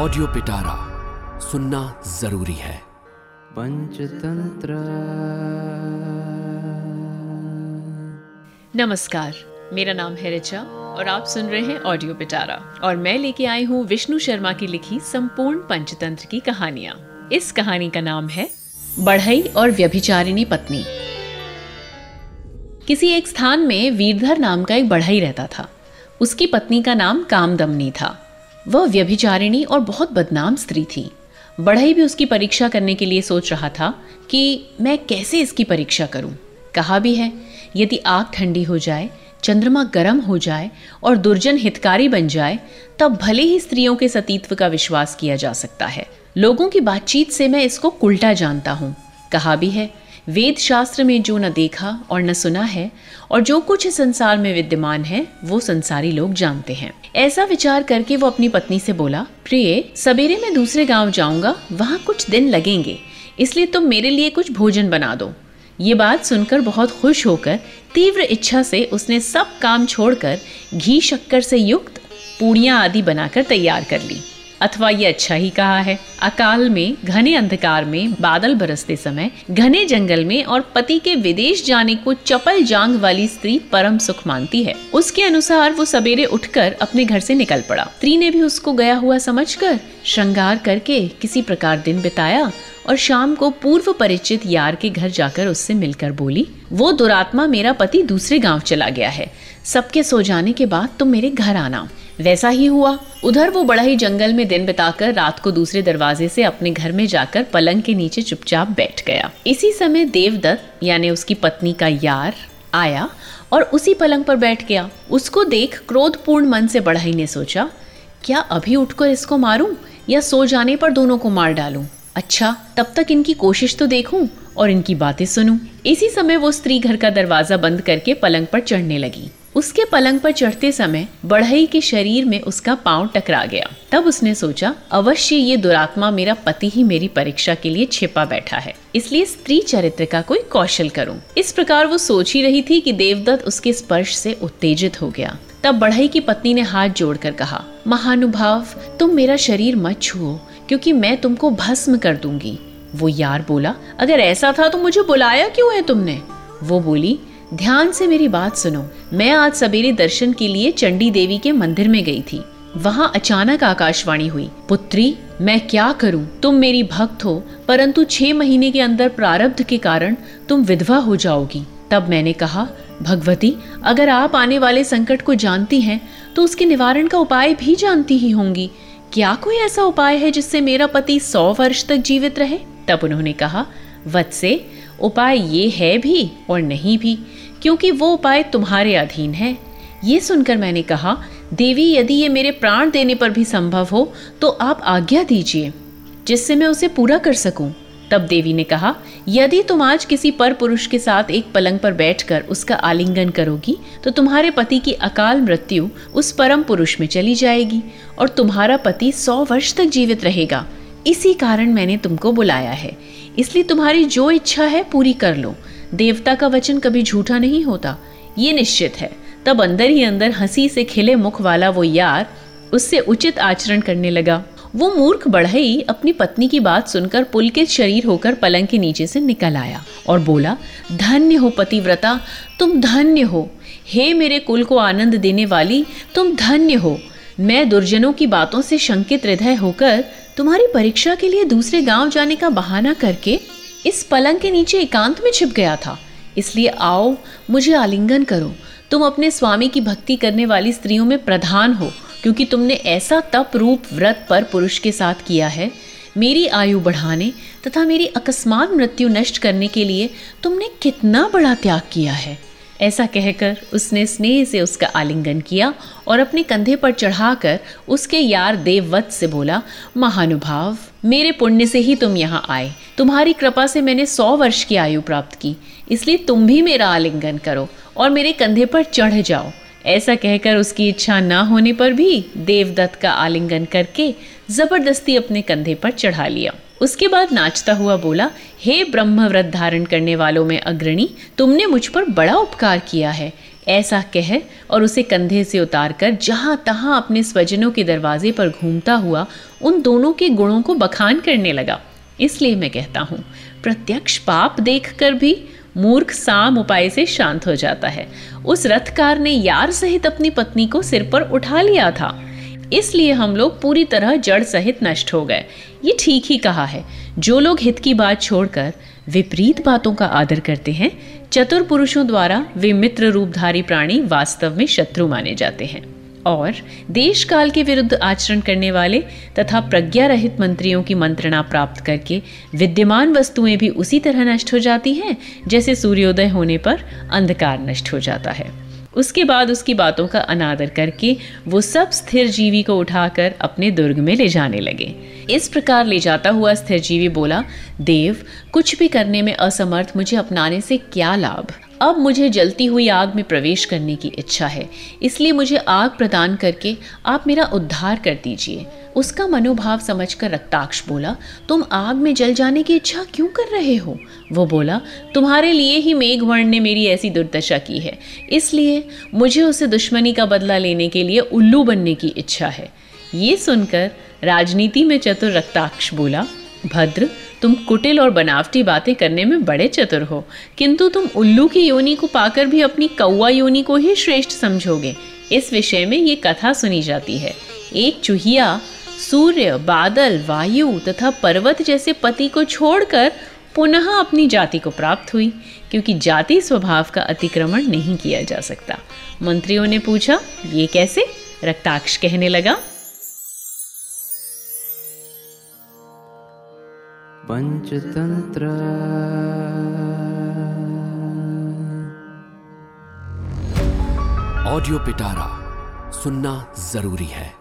Audio पिटारा सुनना ज़रूरी है। पंचतंत्र। नमस्कार मेरा नाम है रिचा और आप सुन रहे हैं ऑडियो पिटारा और मैं लेके आई हूँ विष्णु शर्मा की लिखी संपूर्ण पंचतंत्र की कहानियाँ। इस कहानी का नाम है बढ़ई और व्यभिचारिणी पत्नी। किसी एक स्थान में वीरधर नाम का एक बढ़ई रहता था। उसकी पत्नी का नाम कामदमनी था। वह व्यभिचारिणी और बहुत बदनाम स्त्री थी। बढ़ई भी उसकी परीक्षा करने के लिए सोच रहा था कि मैं कैसे इसकी परीक्षा करूँ। कहा भी है, यदि आग ठंडी हो जाए, चंद्रमा गर्म हो जाए और दुर्जन हितकारी बन जाए, तब भले ही स्त्रियों के सतीत्व का विश्वास किया जा सकता है। लोगों की बातचीत से मैं इसको उल्टा जानता हूँ। कहा भी है वेद शास्त्र में जो न देखा और न सुना है और जो कुछ संसार में विद्यमान है, वो संसारी लोग जानते हैं। ऐसा विचार करके वो अपनी पत्नी से बोला, प्रिय, सवेरे मैं दूसरे गाँव जाऊँगा, वहाँ कुछ दिन लगेंगे, इसलिए तुम मेरे लिए कुछ भोजन बना दो। ये बात सुनकर बहुत खुश होकर, तीव्र इच्छा से उसने सब काम छोड़कर, घी शक्कर से युक्त पूड़ियाँ आदि बनाकर तैयार कर ली। अथवा ये अच्छा ही कहा है। अकाल में, घने अंधकार में, बादल बरसते समय, घने जंगल में और पति के विदेश जाने को चपल जांग वाली स्त्री परम सुख मानती है। उसके अनुसार वो सवेरे उठकर अपने घर से निकल पड़ा। स्त्री ने भी उसको गया हुआ समझकर, श्रृंगार करके किसी प्रकार दिन बिताया और शाम को पूर्व परिचित यार के घर जाकर उससे मिलकर बोली, वो दुरात्मा मेरा पति दूसरे गाँव चला गया है। सबके सो जाने के बाद तुम मेरे घर आना। वैसा ही हुआ। उधर वो बड़ा ही जंगल में दिन बिताकर रात को दूसरे दरवाजे से अपने घर में जाकर पलंग के नीचे चुपचाप बैठ गया। इसी समय देवदत्त, यानी उसकी पत्नी का यार, आया और उसी पलंग पर बैठ गया। उसको देख क्रोधपूर्ण मन से बढ़ई ने सोचा, क्या अभी उठकर इसको मारूं या सो जाने पर दोनों को मार डालूं? अच्छा तब तक इनकी कोशिश तो देखूँ और इनकी बातें सुनूं। इसी समय वो स्त्री घर का दरवाज़ा बंद करके पलंग पर चढ़ने लगी। उसके पलंग पर चढ़ते समय बढ़ई के शरीर में उसका पाँव टकरा गया। तब उसने सोचा, अवश्य ये दुरात्मा मेरा पति ही मेरी परीक्षा के लिए छिपा बैठा है। इसलिए स्त्री चरित्र का कोई कौशल करूँ। इस प्रकार वो सोच ही रही थी कि देवदत्त उसके स्पर्श से उत्तेजित हो गया। तब बढ़ई की पत्नी ने हाथ जोड़कर कहा, महानुभाव, तुम मेरा शरीर मत छुओ, क्योंकि मैं तुमको भस्म कर दूँगी। वो यार बोला, अगर ऐसा था तो मुझे बुलाया क्यों है तुमने? वो बोली ध्यान से मेरी बात सुनो। मैं आज सवेरे दर्शन के लिए चंडी देवी के मंदिर में गई थी। वहाँ अचानक आकाशवाणी हुई। पुत्री, मैं क्या करूँ? तुम मेरी भक्त हो, परंतु छह महीने के अंदर प्रारब्ध के कारण तुम विधवा हो जाओगी। तब मैंने कहा, भगवती, अगर आप आने वाले संकट को जानती हैं तो उसके निवारण का उपाय भी जानती ही होंगी। क्या कोई ऐसा उपाय है जिससे मेरा पति सौ वर्ष तक जीवित रहे? तब उन्होंने कहा, वत्से उपाय ये है भी और नहीं भी, क्योंकि वो उपाय तुम्हारे अधीन है। ये सुनकर मैंने कहा, देवी, यदि ये मेरे प्राण देने पर भी संभव हो तो आप आज्ञा दीजिए, जिससे मैं उसे पूरा कर सकूँ। तब देवी ने कहा, यदि तुम आज किसी पर पुरुष के साथ एक पलंग पर बैठकर उसका आलिंगन करोगी तो तुम्हारे पति की अकाल मृत्यु उस परम पुरुष में चली जाएगी और तुम्हारा पति सौ वर्ष तक जीवित रहेगा। इसी कारण मैंने तुमको बुलाया है। इसलिए तुम्हारी जो इच्छा है पूरी कर लो। देवता का वचन कभी झूठा नहीं होता। ये निश्चित है। तब अंदर ही अंदर हँसी से खिले मुख वाला वो यार उससे उचित आचरण करने लगा। वो मूर्ख बढ़ई अपनी पत्नी की बात सुनकर पुलकित शरीर होकर पलंग के नीचे से निकल आया और बोला, धन्य हो पतिव्रता, तुम धन्य हो। हे मेरे कुल को आनंद देने वाली, तुम धन्य हो। मैं दुर्जनों की बातों से शंकित हृदय होकर तुम्हारी परीक्षा के लिए दूसरे गाँव जाने का बहाना करके इस पलंग के नीचे एकांत में छिप गया था। इसलिए आओ, मुझे आलिंगन करो। तुम अपने स्वामी की भक्ति करने वाली स्त्रियों में प्रधान हो, क्योंकि तुमने ऐसा तप रूप व्रत पर पुरुष के साथ किया है। मेरी आयु बढ़ाने तथा मेरी अकस्मात मृत्यु नष्ट करने के लिए तुमने कितना बड़ा त्याग किया है। ऐसा कहकर उसने स्नेह से उसका आलिंगन किया और अपने कंधे पर चढ़ाकर उसके यार देववत से बोला, महानुभाव, मेरे पुण्य से ही तुम यहाँ आए। तुम्हारी कृपा से मैंने सौ वर्ष की आयु प्राप्त की। इसलिए तुम भी मेरा आलिंगन करो और मेरे कंधे पर चढ़ जाओ। ऐसा कहकर उसकी इच्छा न होने पर भी देवदत्त का आलिंगन करके ज़बरदस्ती अपने कंधे पर चढ़ा लिया। उसके बाद नाचता हुआ बोला, हे ब्रह्म व्रत धारण करने वालों में अग्रणी, तुमने मुझ पर बड़ा उपकार किया है। ऐसा कह और उसे कंधे से उतारकर जहाँ तहाँ अपने स्वजनों के दरवाजे पर घूमता हुआ उन दोनों के गुणों को बखान करने लगा। इसलिए मैं कहता हूँ, प्रत्यक्ष पाप देखकर भी मूर्ख साम उपाय से शांत हो जाता है। उस रथकार ने यार सहित अपनी पत्नी को सिर पर उठा लिया था। इसलिए हम लोग पूरी तरह जड़ सहित नष्ट हो गए। ये ठीक ही कहा है। जो लोग हित की बात छोड़कर विपरीत बातों का आदर करते हैं, चतुर पुरुषों द्वारा वे मित्र रूपधारी प्राणी वास्तव में शत्रु माने जाते हैं। और देश काल के विरुद्ध आचरण करने वाले तथा प्रज्ञा रहित मंत्रियों की मंत्रणा प्राप्त करके विद्यमान वस्तुएँ भी उसी तरह नष्ट हो जाती हैं, जैसे सूर्योदय होने पर अंधकार नष्ट हो जाता है। उसके बाद उसकी बातों का अनादर करके वो सब स्थिर जीवी को उठाकर अपने दुर्ग में ले जाने लगे। इस प्रकार ले जाता हुआ स्थिर जीवी बोला, देव, कुछ भी करने में असमर्थ मुझे अपनाने से क्या लाभ? अब मुझे जलती हुई आग में प्रवेश करने की इच्छा है। इसलिए मुझे आग प्रदान करके आप मेरा उद्धार कर दीजिए। उसका मनोभाव समझकर रक्ताक्ष बोला, तुम आग में जल जाने की इच्छा क्यों कर रहे हो? वो बोला, तुम्हारे लिए ही मेघवर्ण ने मेरी ऐसी दुर्दशा की है। इसलिए मुझे उसे दुश्मनी का बदला लेने के लिए उल्लू बनने की इच्छा है। ये सुनकर राजनीति में चतुर रक्ताक्ष बोला, भद्र, तुम कुटिल और बनावटी बातें करने में बड़े चतुर हो। किंतु तुम उल्लू की योनि को पाकर भी अपनी कौआ योनि को ही श्रेष्ठ समझोगे। इस विषय में ये कथा सुनी जाती है। एक चूहिया सूर्य, बादल, वायु तथा पर्वत जैसे पति को छोड़कर पुनः अपनी जाति को प्राप्त हुई, क्योंकि जाति स्वभाव का अतिक्रमण नहीं किया जा सकता। मंत्रियों ने पूछा, ये कैसे? रक्ताक्ष कहने लगा, पंचतंत्र। ऑडियो पिटारा सुनना ज़रूरी है।